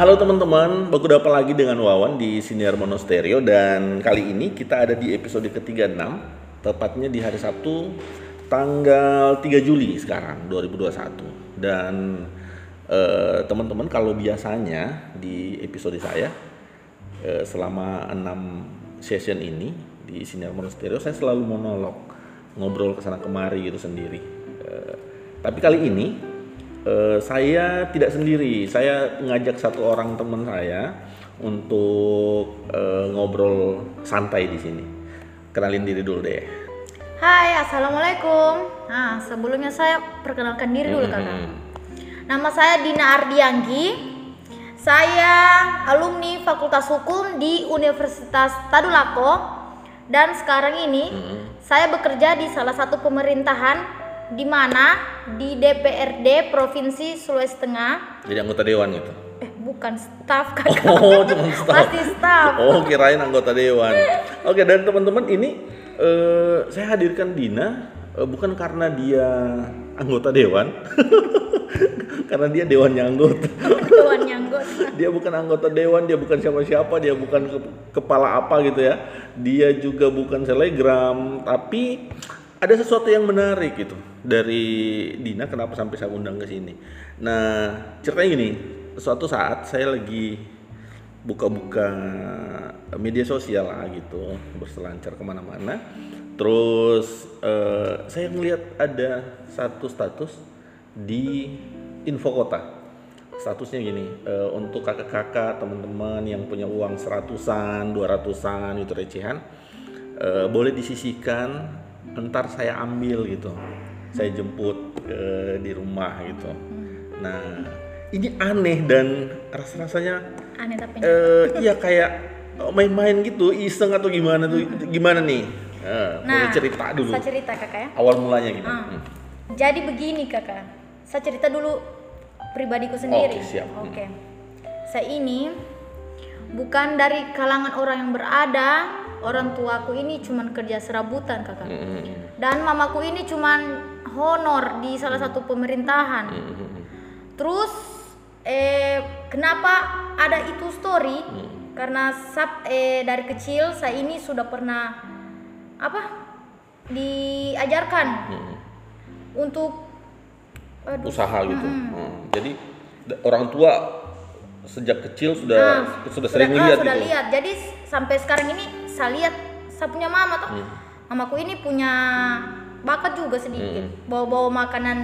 Halo teman-teman, dapat lagi dengan Wawan di Siniar Monostereo dan kali ini kita ada di episode ke-36 tepatnya di hari Sabtu tanggal 3 Juli sekarang 2021 dan eh, teman-teman kalau biasanya di episode saya eh, selama 6 session ini di Siniar Monostereo saya selalu monolog ngobrol ke sana kemari gitu sendiri. Eh, tapi kali ini Eh, saya tidak sendiri. Saya ngajak satu orang teman saya untuk eh, ngobrol santai di sini. Kenalin diri dulu deh. Hai, assalamualaikum. Nah, sebelumnya saya perkenalkan diri dulu kakak. Hmm. Nama saya Dina Ardianggi. Saya alumni Fakultas Hukum di Universitas Tadulako dan sekarang ini saya bekerja di salah satu pemerintahan di mana di DPRD Provinsi Sulawesi Tengah. Jadi anggota dewan gitu. Eh, bukan staf kakak. Oh, cuma staff. Masih staf. Oh, kirain anggota dewan. Oke, dan teman-teman ini eh, saya hadirkan Dina eh, bukan karena dia anggota dewan. karena dia dewannya anggota. Dewan anggota. dia bukan anggota dewan, dia bukan siapa-siapa, dia bukan ke- kepala apa gitu ya. Dia juga bukan selegram, tapi ada sesuatu yang menarik gitu dari Dina kenapa sampai saya undang ke sini. Nah, ceritanya gini, suatu saat saya lagi buka-buka media sosial lah gitu, berselancar ke mana-mana. Terus eh, saya melihat ada satu status di info kota statusnya gini eh, untuk kakak-kakak teman-teman yang punya uang seratusan dua ratusan itu recehan eh, boleh disisihkan ntar saya ambil gitu saya jemput ke di rumah gitu nah ini aneh dan rasa-rasanya Aneh tapi iya kayak main-main gitu iseng atau gimana tuh gimana nih Eh, boleh cerita dulu Saya cerita kakak ya. awal mulanya gitu Ah. Hmm. Jadi begini kakak, saya cerita dulu pribadiku sendiri. Oke, siap. Oke. Saya ini bukan dari kalangan orang yang berada. Orang tuaku ini cuman kerja serabutan kakak. Hmm. Dan mamaku ini cuman honor di salah satu pemerintahan. Hmm. Terus eh kenapa ada itu story? Karena sab, eh, dari kecil saya ini sudah pernah apa? diajarkan Hmm. untuk aduh, usaha gitu. Hmm. Jadi d- orang tua sejak kecil sudah Nah, sudah sering ah, lihat sudah gitu. lihat. Jadi sampai sekarang ini saya lihat saya punya mama tuh. Hmm. Mamaku ini punya bakat juga sedikit. Bawa-bawa makanan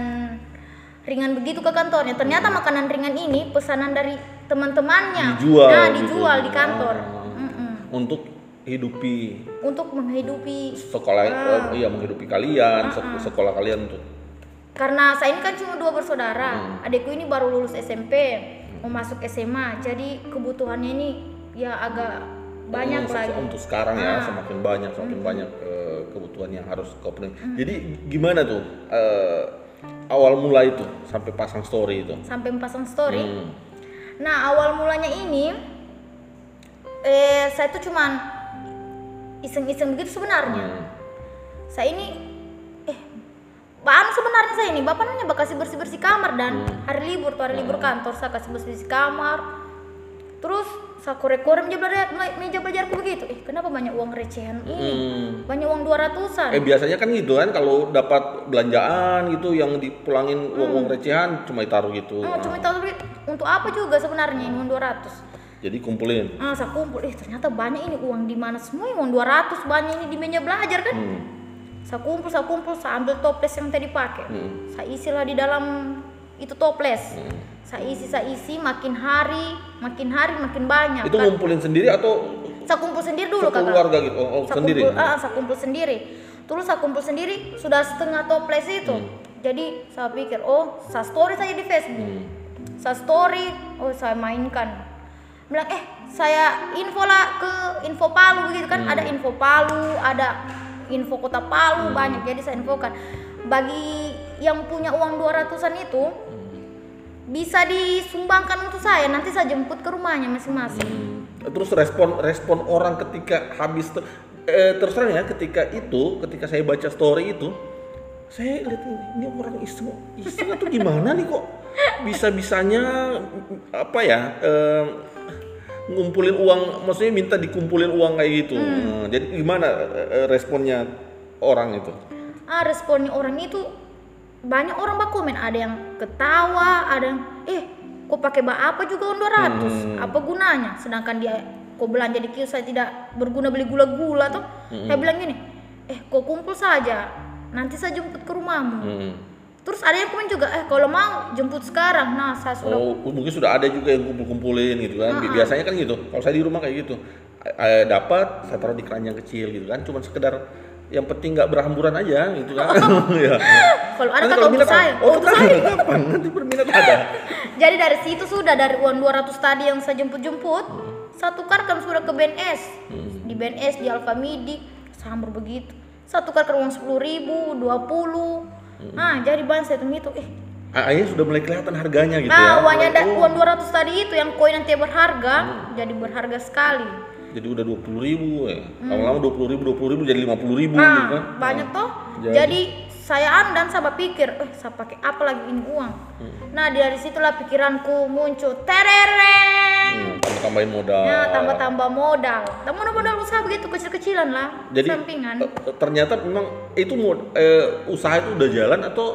ringan begitu ke kantornya. Ternyata makanan ringan ini pesanan dari teman-temannya. Dijual Nah, gitu. dijual di kantor. Ah. Untuk hidupi Untuk menghidupi sekolah Ah. eh, iya menghidupi kalian, sek- sekolah kalian tuh. karena saya ini kan cuma dua bersaudara. Hmm. Adikku ini baru lulus SMP, mau masuk SMA. Jadi kebutuhannya ini ya agak banyak Hmm, lagi. Untuk sekarang ya Ah. semakin banyak semakin banyak eh, kebutuhan yang harus kau penuhi. Jadi gimana tuh eh, awal mula itu sampai pasang story itu? sampai pasang story. Hmm. Nah awal mulanya ini, eh saya tuh cuman iseng-iseng begitu sebenarnya. Hmm. Saya ini, eh, bahan sebenarnya saya ini, bapak nanya bakal bersih bersih kamar dan Hmm. hari libur tuh hari libur kantor saya kasih bersih bersih kamar. Terus saya korek-korek meja belajar meja belajarku begitu. Eh kenapa banyak uang recehan ini? Hmm. Banyak uang dua ratusan. Eh biasanya kan gitu kan kalau dapat belanjaan gitu yang dipulangin uang-uang recehan cuma ditaruh gitu. Oh, Nah, cuma tahu duit untuk apa juga sebenarnya ini uang 200. jadi kumpulin. Ah, saya kumpul, eh ternyata banyak ini uang di mana semua uang 200 banyak ini di meja belajar kan. Hmm. Saya kumpul, saya kumpul, saya ambil toples yang tadi pakai. Hmm. Saya isilah di dalam itu toples. Saya isi, saya isi, makin hari, makin hari, makin banyak. Itu Kan- ngumpulin sendiri atau saya kumpul sendiri dulu kakak. keluarga gitu? Oh, oh, Saya sendiri. kumpul, ah, saya kumpul sendiri. Terus saya kumpul sendiri, sudah setengah toples itu. Hmm. Jadi saya pikir, oh, saya story saja di Facebook. Hmm. Saya story, oh saya mainkan. Bilang, eh saya info lah ke info Palu begitu kan. Hmm. Ada info Palu, ada info kota Palu banyak. Jadi saya infokan. Bagi yang punya uang 200-an itu, bisa disumbangkan untuk saya. Nanti saya jemput ke rumahnya masing-masing. Hmm. Terus respon respon orang ketika habis ter, eh, terus terang ya ketika itu ketika saya baca story itu saya lihat ini, ini orang iseng iseng atau gimana nih kok bisa-bisanya apa ya? eh, ngumpulin uang, maksudnya minta dikumpulin uang kayak gitu. Nah, jadi gimana eh, responnya orang itu? ah responnya orang itu banyak orang bak komen ada yang ketawa ada yang eh kok pakai bak apa juga on 200 apa gunanya sedangkan dia kok belanja di kios saya tidak berguna beli gula-gula tuh saya bilang gini eh kok kumpul saja nanti saya jemput ke rumahmu Hmm. terus ada yang komen juga eh kalau mau jemput sekarang nah saya sudah Oh, mungkin sudah ada juga yang kumpul-kumpulin gitu kan. Bi- Biasanya kan gitu. Kalau saya di rumah kayak gitu. Eh, dapat, saya taruh di keranjang kecil gitu kan. Cuma sekedar yang penting nggak berhamburan aja gitu kan. ya. kalau ada kata minat, saya Oh, untuk saya kapan? Nanti berminat ada. Jadi dari situ sudah dari uang 200 tadi yang saya jemput-jemput, saya tukarkan sudah ke BNS. Di BNS di Alfamidi sambar begitu. Saya tukarkan uang 10 ribu, 20. Nah, jadi bahan saya hitung itu eh Akhirnya sudah mulai kelihatan harganya gitu Nah, ya. uangnya da- Oh, uang 200 tadi itu yang koin nanti berharga, jadi berharga sekali. Jadi udah dua puluh ribu ya. Lama-lama dua puluh ribu, dua puluh ribu jadi lima puluh ribu Nah, gitu kan. banyak toh. Jadi- Jadi, saya andan saya pikir, eh saya pakai apa lagi ini uang. Nah, dari situlah pikiranku muncul. Terereng. Hmm, tambah-tambahin modal. Ya, tambah-tambah modal. Tambah modal usaha begitu kecil-kecilan lah. Jadi sampingan. eh, eh, ternyata memang itu mod- eh, usaha itu udah jalan atau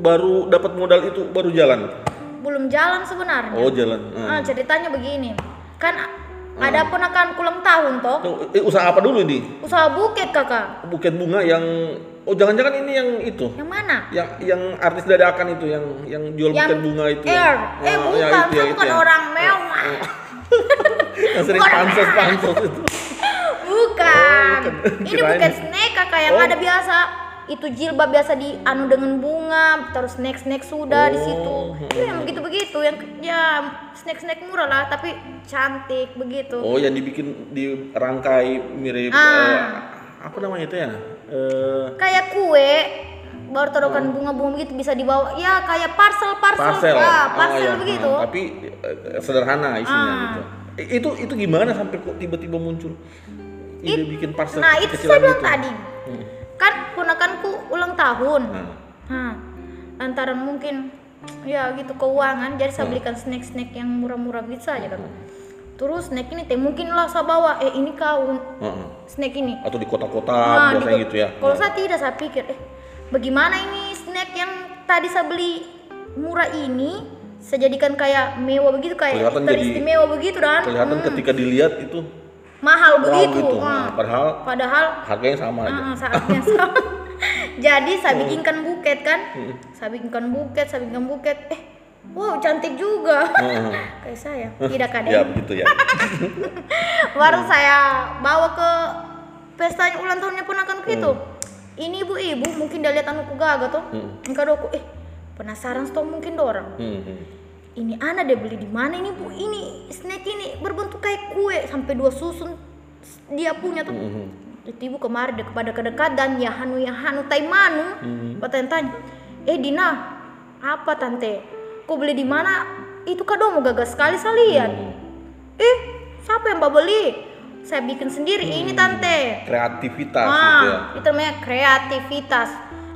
baru dapat modal itu baru jalan? Belum jalan sebenarnya. Oh jalan. Ah, Nah. ceritanya begini. Kan a- ada ponakan ulang tahun toh. Eh, usaha apa dulu ini? Usaha buket kakak. Buket bunga yang oh jangan-jangan ini yang itu. Yang mana? Yang yang artis dadakan itu yang yang jual Yang buket bunga itu. Air. Eh Ah, bukan, ya, itu saya ya, itu bukan ya. orang mewah. yang sering Bukan. pansos pansos itu. Bukan. Oh, Ini kirain. bukan snack kakak yang Oh. ada biasa. Itu jilbab biasa di anu dengan bunga, terus snack snack sudah di situ. Oh. Itu yang begitu begitu, yang ya snack snack murah lah, tapi cantik begitu. Oh yang dibikin dirangkai mirip Ah. eh, apa namanya itu ya? Eh, kayak kue baru taruhkan bunga-bunga begitu bisa dibawa ya kayak parcel parcel, parcel. Ah, Oh, parcel iya. begitu Nah, tapi eh, sederhana isinya Ah. gitu. Itu itu gimana sampai kok tiba-tiba muncul ide bikin parcel nah itu saya bilang gitu? tadi Hmm. Kan ponakanku ulang tahun. Nah, nah lantaran mungkin ya gitu keuangan jadi saya Hmm. belikan snack snack yang murah-murah gitu saja kan. Terus snack ini teh mungkin lah saya bawa. Eh ini kau heeh. snack ini. Atau di kota-kota Nah, biasanya di- gitu ya. Kalau saya tidak, saya pikir, eh, bagaimana ini snack yang tadi saya beli murah ini, saya jadikan kayak mewah begitu, kayak Kelihatan jadi- teristimewa begitu dan. Kelihatan hmm, ketika dilihat itu mahal wow begitu. gitu. Nah, padahal padahal harganya sama aja. ah, saatnya sama. Jadi saya Hmm. bikinkan buket kan, saya bikinkan buket, saya bikinkan buket, eh, wow cantik juga. Heeh. kayak saya, tidak ada. ya begitu ya. baru saya bawa ke pesta ulang tahunnya ponakanku itu Hmm. ini ibu-ibu mungkin dia lihat anuku gaga tuh Hmm. engkau doku eh penasaran stok mungkin dorang Hmm, hmm. Ini anak dia beli di mana ini bu? Ini snack ini berbentuk kayak kue sampai dua susun dia punya tuh. Hmm, hmm. itu ibu kemarin dia kepada kedekat dan ya hanu ya hanu tai manu. Hmm. bertanya eh Dina apa tante? Kau beli di mana? Itu kado mau gagas sekali saya lihat Hmm. eh siapa yang mau beli? Saya bikin sendiri ini tante. Kreativitas gitu ya. itu namanya kreativitas.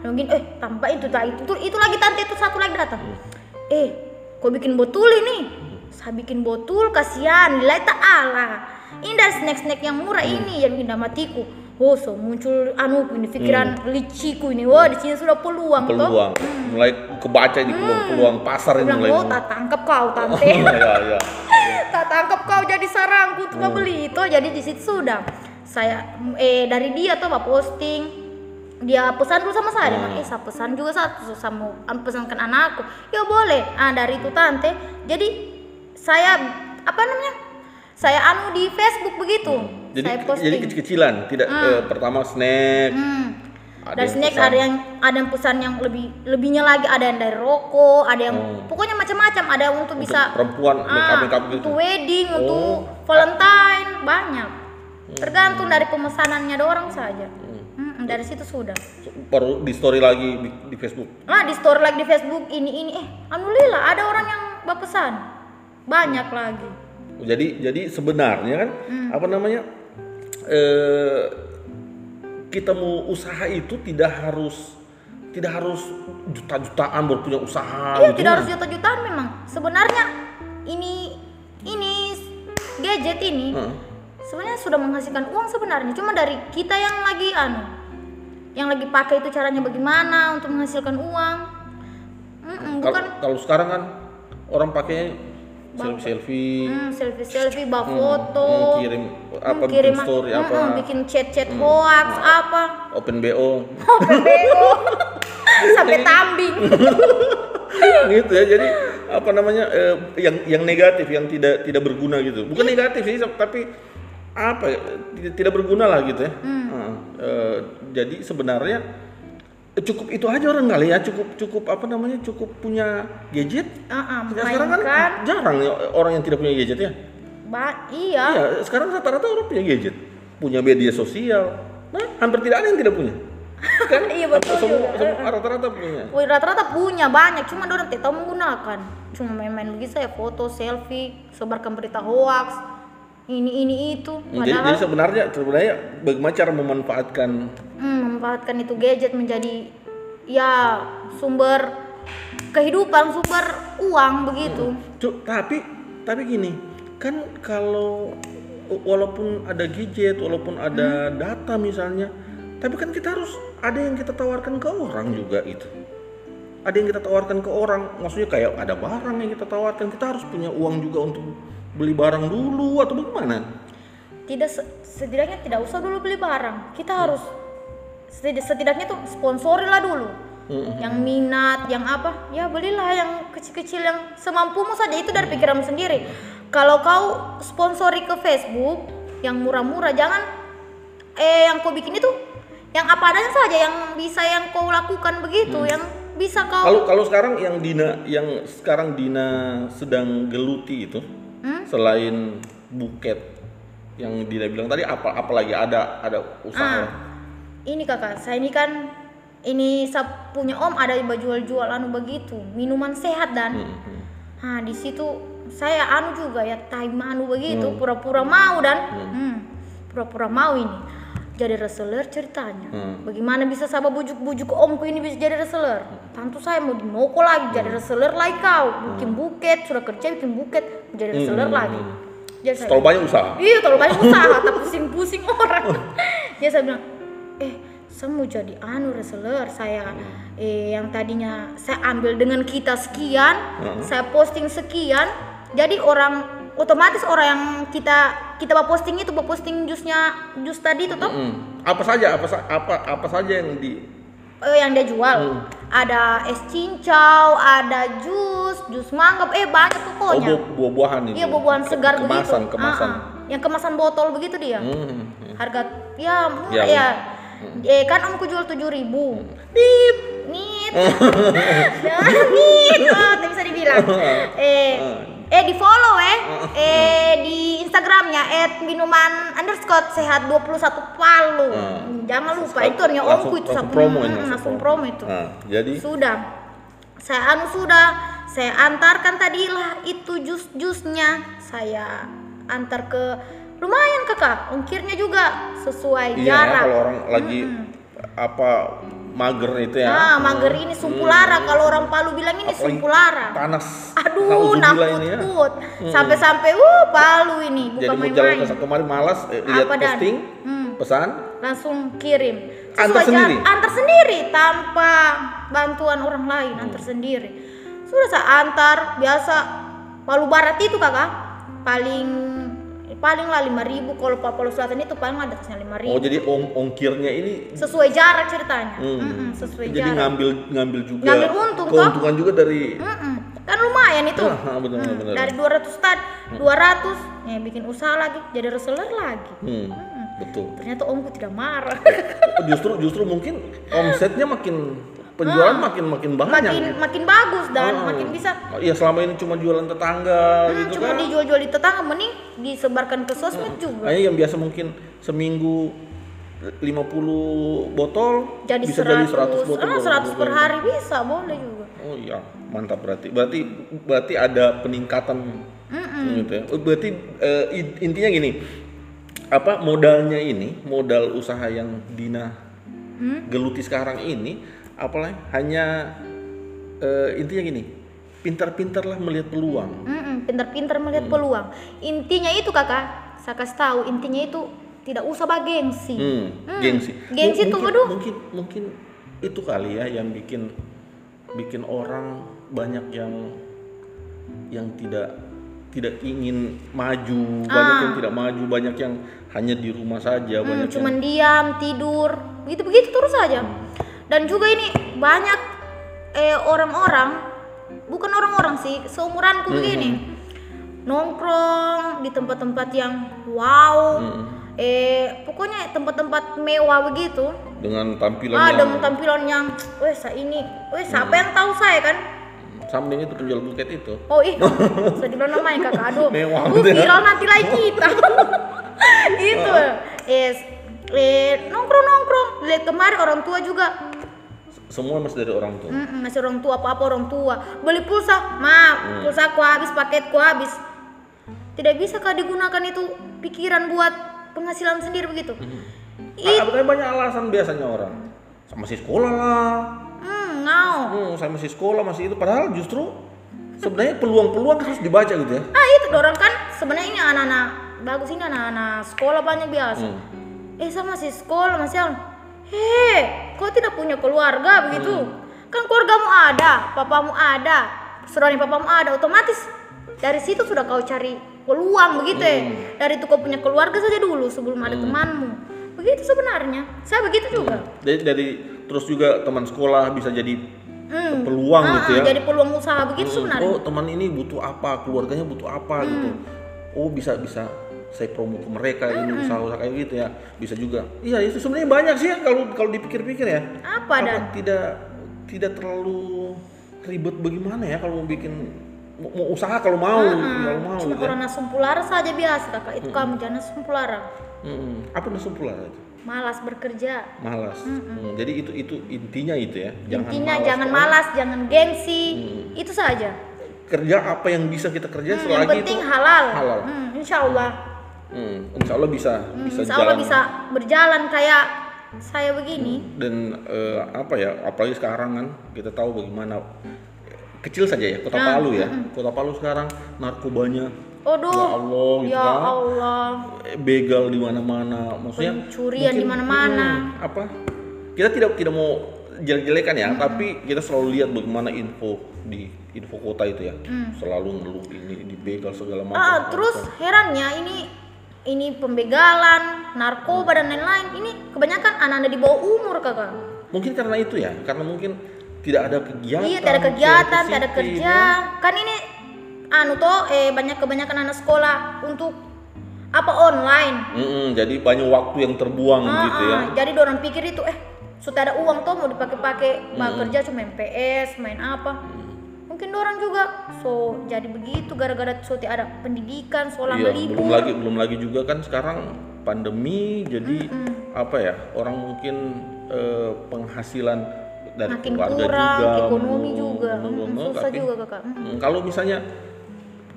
Mungkin eh tambah itu tak itu, itu itu lagi tante itu satu lagi datang. Eh kau bikin botol ini. Saya bikin botol kasihan. Nilai tak ala ini dari snack snack yang murah ini yang indah matiku. Oh so muncul anu ini pikiran liciku ini. Wah di sini sudah peluang, toh. Peluang. Mulai kebaca di peluang-peluang pasar Aku ini bilang mulai. oh tak tangkap kau tante. ya, ya. tak tangkap kau jadi sarangku untuk beli itu jadi di situ sudah. Saya eh dari dia tuh pak posting dia pesan dulu sama saya dia bilang, eh saya pesan juga satu am- pesankan anakku ya boleh ah dari itu tante jadi saya apa namanya saya anu di Facebook begitu Jadi saya jadi posting kecil-kecilan, tidak eh, pertama snack. Hmm. Ada yang snack pesan. ada yang ada yang pesan yang lebih lebihnya lagi ada yang dari rokok, ada yang Oh. pokoknya macam-macam, ada yang untuk, bisa perempuan make up ah, make up gitu. untuk wedding, Oh. untuk Valentine banyak. Tergantung dari pemesanannya ada orang saja. Hmm, dari situ sudah. Baru di story lagi di, di Facebook. Nah di store lagi di Facebook ini ini eh alhamdulillah ada orang yang berpesan banyak lagi. Jadi jadi sebenarnya kan Hmm. apa namanya eh kita mau usaha itu tidak harus tidak harus juta-jutaan baru punya usaha Iya gitu tidak ya. harus juta-jutaan memang. Sebenarnya ini ini gadget ini Heeh. sebenarnya sudah menghasilkan uang sebenarnya. Cuma dari kita yang lagi anu, yang lagi pakai itu caranya bagaimana untuk menghasilkan uang. Bukan. kalau sekarang kan orang pakai selfie selfie, hmm, selfie selfie, bawa Hmm, foto, hmm, kirim apa hmm, kirim bikin story hmm, apa. hmm, bikin chat-chat hoax apa, open bo oh PBO sampai tambing. gitu ya jadi apa namanya eh, yang yang negatif yang tidak tidak berguna gitu. Bukan negatif sih tapi apa ya, tidak, berguna lah gitu ya Heeh. Eh, jadi sebenarnya eh, cukup itu aja orang kali ya cukup cukup apa namanya cukup punya gadget Ah, ah, sekarang kan jarang ya orang yang tidak punya gadget ya ba- iya. Iya, sekarang rata-rata orang punya gadget, punya media sosial. Nah, hampir tidak ada yang tidak punya. Kan? Iya, betul Semua, juga. semua rata-rata punya. Wih, rata-rata punya banyak, cuma orang tidak tahu menggunakan. Cuma main-main begitu ya, foto, selfie, sebarkan berita hoax, ini ini itu. Jadi, jadi Padahal sebenarnya sebenarnya bagaimana cara memanfaatkan hmm, memanfaatkan itu gadget menjadi ya sumber kehidupan, sumber uang begitu. Cuk, tapi tapi gini, kan kalau walaupun ada gadget, walaupun ada Hmm. data misalnya, tapi kan kita harus ada yang kita tawarkan ke orang juga itu. Ada yang kita tawarkan ke orang, maksudnya kayak ada barang yang kita tawarkan, kita harus punya uang juga untuk beli barang dulu atau bagaimana? Tidak se- setidaknya tidak usah dulu beli barang. Kita harus setid- setidaknya tuh sponsori lah dulu. Mm-mm. yang minat, yang apa, ya belilah yang kecil-kecil yang semampumu saja itu dari pikiranmu sendiri. Kalau kau sponsori ke Facebook yang murah-murah, jangan eh yang kau bikin itu yang apa adanya saja yang bisa yang kau lakukan begitu, yang bisa kau Kalau kalau sekarang yang Dina yang sekarang Dina sedang geluti itu Hmm? selain buket yang Dina bilang tadi apa apalagi ada ada usaha. Ah, ini kakak, saya ini kan ini saya punya om ada jual-jual anu begitu, minuman sehat dan Hmm, hmm. Nah, di situ saya anu juga ya time anu begitu, pura-pura mau dan hmm, pura-pura mau ini. Jadi reseller ceritanya. Hmm. Bagaimana bisa saya bujuk-bujuk omku ini bisa jadi reseller? Tentu saya mau di Moko lagi jadi reseller like kau. Bikin buket, sudah kerja bikin buket, jadi reseller lagi. Jadi saya Terlalu banyak usaha. Iya, terlalu banyak usaha, tak pusing-pusing orang. Jadi saya bilang, eh, saya mau jadi anu reseller. Saya eh yang tadinya saya ambil dengan kita sekian, saya posting sekian. Jadi orang otomatis orang yang kita kita bawa posting itu bawa posting jusnya jus tadi itu toh Hmm. Apa saja apa apa apa saja yang di eh, yang dia jual. Ada es cincau, ada jus, jus mangga, eh banyak oh, pokoknya. buah- buah-buahan itu. Iya, buah-buahan segar kemasan, begitu. Kemasan, Ah, ah. Yang kemasan botol begitu dia. Hmm. Harga ya murah Ya, ya. Hmm. Eh kan omku jual tujuh ribu. Nit, nit, ya, nit, oh, bisa dibilang. Eh, eh di follow eh, eh di Instagramnya @minuman underscore sehat 21 Palu. Hmm. Jangan lupa itu hanya omku itu langsung promo ini, langsung promo itu. Nah, jadi Sudah. Saya anu sudah, saya antarkan tadilah itu jus-jusnya. Saya antar ke lumayan kakak, ongkirnya juga sesuai iya ya, jarak. kalau orang lagi apa mager itu ya. Nah, mager ini sumpulara. Kalau orang Palu bilang ini Apalagi sumpulara. Panas. Aduh, Nauzubillah ini ya. nakut Sampai-sampai, uh, Palu ini Jadi bukan mau jalan ke main-main. kemarin malas eh, lihat Apa, Dan? posting, Hmm. pesan, Langsung kirim. Antar Sesuai jar- sendiri? Antar sendiri tanpa bantuan orang lain, antar Hmm. sendiri. Sudah saya antar biasa. Palu Barat itu kakak. Paling paling lah lima ribu. Kalau Palu Selatan itu paling ada lima ribu. Oh jadi ong ongkirnya ini sesuai jarak ceritanya. Hmm, Mm-mm, sesuai jadi jarak. ngambil ngambil juga Ngambil untung, toh. keuntungan juga dari Mm-mm. kan lumayan itu. Ah, benar, Hmm, benar. dari 200 tad 200 ya bikin usaha lagi jadi reseller lagi. Hmm, betul. Ternyata omku tidak marah. Justru justru mungkin omsetnya makin penjualan makin makin banyak makin makin bagus dan Oh. makin bisa Iya selama ini cuma jualan tetangga Hmm, gitu cuma kan. dijual-jual di tetangga mending disebarkan ke sosmed juga Kayaknya yang biasa mungkin seminggu 50 botol jadi bisa 100, jadi 100 botol. ah, dalam 100 per bulan. hari bisa boleh juga Oh iya, mantap berarti. Berarti berarti ada peningkatan gitu ya. Oh, Berarti in- intinya gini. Apa modalnya ini, modal usaha yang Dina Hmm? geluti sekarang ini apalagi hanya eh, intinya gini pintar-pintarlah melihat peluang Mm-mm, pintar-pintar melihat peluang. Intinya itu kakak, saya kasih tahu intinya itu tidak usah bagengsi. Hmm, Hmm, gengsi. gengsi Mu- tuh, mungkin, aduh. Mungkin mungkin itu kali ya yang bikin bikin orang banyak yang yang tidak tidak ingin maju, banyak yang tidak maju, banyak yang hanya di rumah saja, Hmm, banyak cuman diam, tidur, begitu-begitu terus saja. Dan juga ini banyak eh, orang-orang, bukan orang-orang sih, seumuranku begini, nongkrong di tempat-tempat yang wow, eh pokoknya tempat-tempat mewah begitu. dengan tampilan Ada yang tampilan yang, weh sa ini, weh siapa yang tahu saya kan? sama dengan itu penjual buket itu. Oh iya, saya dibilang namanya kakak. Aduh, Mewah uh, ya. viral nanti lagi kita. itu, eh, eh nongkrong nongkrong. Lihat kemarin orang tua juga, Semua masih dari orang tua. Mm-mm, masih orang tua apa apa orang tua. Beli pulsa, maaf, pulsa aku habis, paketku habis. Tidak bisa kah digunakan itu pikiran buat penghasilan sendiri begitu? Ah, tapi banyak alasan biasanya orang. Masih sekolah lah. Hmm, ngau. Hmm, saya masih sekolah masih itu padahal justru sebenarnya peluang-peluang harus dibaca gitu ya. Ah itu dorong kan sebenarnya ini anak-anak bagus ini anak-anak sekolah banyak biasa. Hmm. Eh saya masih sekolah masih Hei, kau tidak punya keluarga begitu? Kan keluargamu ada, papamu ada, saudara papamu ada, otomatis dari situ sudah kau cari peluang begitu ya. Dari itu kau punya keluarga saja dulu sebelum ada temanmu. Begitu sebenarnya. Saya begitu juga. Jadi dari terus juga teman sekolah bisa jadi Hmm. peluang Ah, gitu ya. Jadi peluang usaha begitu sebenarnya. Oh teman ini butuh apa, keluarganya butuh apa gitu. Oh bisa bisa saya promo ke mereka ini usaha-usaha kayak gitu ya. Bisa juga. Iya itu sebenarnya banyak sih ya kalau kalau dipikir-pikir ya. Apa dan? tidak tidak terlalu ribet bagaimana ya kalau mau bikin mau, mau usaha kalau mau kalau mau Cuma gitu ya. nasumpulara saja biasa kakak. Itu kamu jangan nasumpulara. Mm-mm. Apa pula itu? Malas bekerja. Malas. Hmm, Jadi itu itu intinya itu ya. Jangan Intinya malas. jangan malas, jangan gengsi. Itu saja. Kerja apa yang bisa kita kerja Hmm, yang selagi penting itu halal. halal. Hmm, insya Allah. Hmm, insya Allah bisa bisa Insya Allah jalan. bisa berjalan kayak saya begini. Dan eh, apa ya? Apalagi sekarang kan kita tahu bagaimana kecil saja ya kota Nah, Palu ya. Kota Palu sekarang narkobanya Aduh. ya Allah gitu Ya kan. Allah. Eh, begal di mana-mana maksudnya Pencurian di mana-mana. hmm, apa kita tidak tidak mau jelek-jelekan ya tapi kita selalu lihat bagaimana info di info kota itu ya selalu ngeluh ini di begal segala macam. Ah, terus herannya ini ini pembegalan, narkoba dan lain-lain. Ini kebanyakan anak-anak di bawah umur kakak. mungkin karena itu ya karena mungkin tidak ada kegiatan Iya, tidak ada kegiatan, tidak ada kerja. ya. Kan ini anu toh eh banyak kebanyakan anak sekolah untuk apa online. Mm-mm, jadi banyak waktu yang terbuang Ah, gitu ya ah, Jadi orang pikir itu eh sudah ada uang toh mau dipakai-pakai mau kerja cuma main PS, main apa. Mungkin orang juga so jadi begitu gara-gara so ada pendidikan, sekolah Iya, melibur. belum lagi belum lagi juga kan sekarang pandemi jadi apa ya orang mungkin eh, penghasilan dari Makin keluarga kurang, juga ekonomi juga. Mm, belum, susah tapi, juga kakak. Mm. mm, kalau misalnya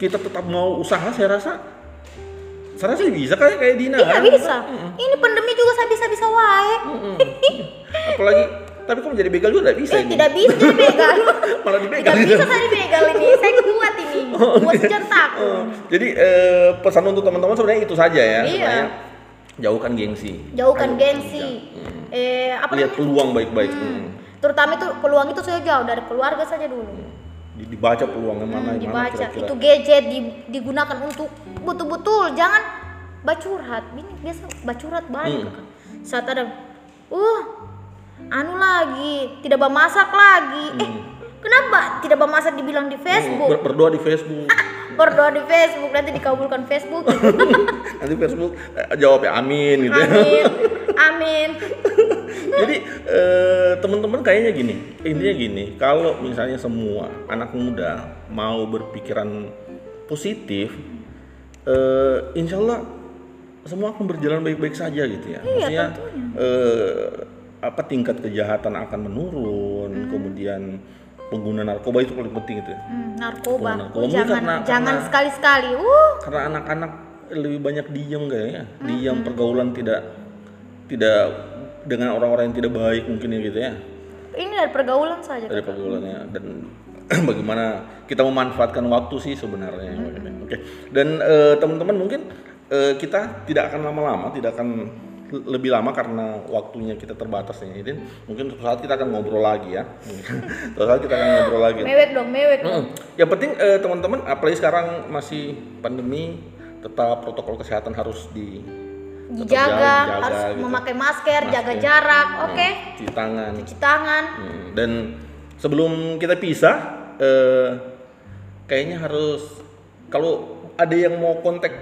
kita tetap mau usaha saya rasa saya rasa bisa kayak kayak Dina Iya kan? bisa. Ini pandemi juga saya bisa-bisa wae. Mm-mm. apalagi tapi kok menjadi begal juga tidak bisa Eh ini tidak bisa jadi begal. malah dibegal tidak bisa saya begal ini. Saya kuat ini. Kuat sejentak. Oh, jadi eh, pesan untuk teman-teman sebenarnya itu saja ya Iya. sebenarnya jauhkan gengsi Jauhkan Ayo, gengsi. Eh apa lihat namanya? peluang baik-baik Hmm. Terutama itu peluang itu saya jauh dari keluarga saja dulu. Di- dibaca peluangnya mana Hmm, mana dibaca kira-kira. itu gadget di- digunakan untuk betul-betul jangan bacurhat ini biasa bacurhat banyak Hmm. kakak saat ada uh anu lagi tidak bermasak lagi. Eh kenapa tidak bermasak dibilang di Hmm, Facebook? ber- berdoa di Facebook. Berdoa di Facebook nanti dikabulkan Facebook. Nanti Facebook eh, jawab ya amin gitu amin amin. Jadi eh, teman-teman kayaknya gini intinya gini kalau misalnya semua anak muda mau berpikiran positif eh, insya Allah semua akan berjalan baik-baik saja gitu ya. Maksudnya eh, apa tingkat kejahatan akan menurun kemudian pengguna narkoba itu paling penting itu ya. Hmm, narkoba, narkoba. Jangan karena- jangan sekali-sekali. Uh karena anak-anak lebih banyak diem kayaknya diem pergaulan tidak tidak dengan orang-orang yang tidak baik mungkin ya gitu ya? Ini dari pergaulan saja. dari pergaulannya dan bagaimana kita memanfaatkan waktu sih sebenarnya oke. Dan eh, teman-teman mungkin eh, kita tidak akan lama-lama tidak akan lebih lama karena waktunya kita terbatas nih jadi mungkin suatu saat kita akan ngobrol lagi ya suatu saat kita akan ngobrol lagi Mewek dong, mewek dong. Mm. Yang penting eh, teman-teman, apalagi sekarang masih pandemi, tetap protokol kesehatan harus di Dijaga, jaga, harus gitu. memakai masker, jaga Masker. jarak, oke? Mm, cuci tangan. Cuci tangan. Mm, Dan sebelum kita pisah, eh, kayaknya harus kalau ada yang mau kontak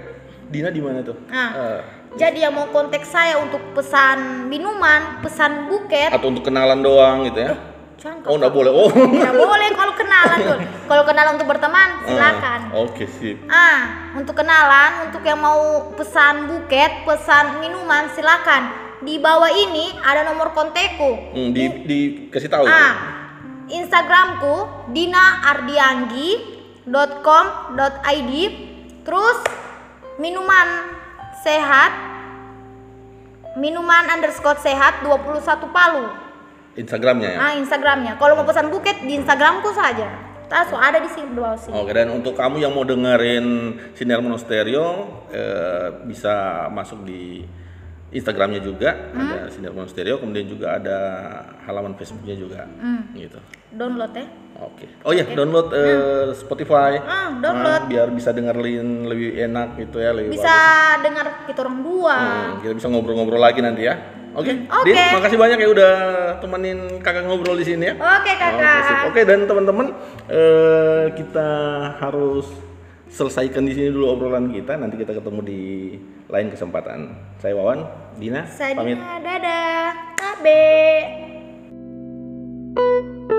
Dina di mana tuh? Nah, Eh, jadi yang mau kontak saya untuk pesan minuman, pesan buket, atau untuk kenalan doang gitu ya? jangan Oh, nggak boleh. Oh. Tidak boleh kalau kenalan tuh. Kalau kenalan untuk berteman, silakan. Ah, Oke sip. Ah, untuk kenalan, untuk yang mau pesan buket, pesan minuman, silakan. Di bawah ini ada nomor kontakku. Hmm, di dikasih tahu. Ah, Instagramku dinaardianggi.com.id Terus minuman sehat. Minuman underscore sehat 21 Palu. Instagramnya ya. Ah Instagramnya. Kalau mau pesan buket di Instagramku saja. Tahu ada di sini bawah sini. Oke, dan untuk kamu yang mau dengerin Sinar Monostereo eh, bisa masuk di Instagramnya juga ada Sinar Monostereo, kemudian juga ada halaman Facebooknya juga, gitu. Download ya Oke. Oh iya, download eh, Spotify. Ah, download. Nah, biar bisa dengerin lebih enak gitu ya, lebih Bisa dengar kita orang dua Hmm, kita bisa ngobrol-ngobrol lagi nanti ya. Oke, Oke. Din, makasih banyak ya udah temenin kakak ngobrol di sini ya. Oke Oke, kakak. Oke, dan teman-teman eh, kita harus selesaikan di sini dulu obrolan kita. Nanti kita ketemu di lain kesempatan. Saya Wawan, Dina, Saya pamit. Dina, dadah, Kabe. thank you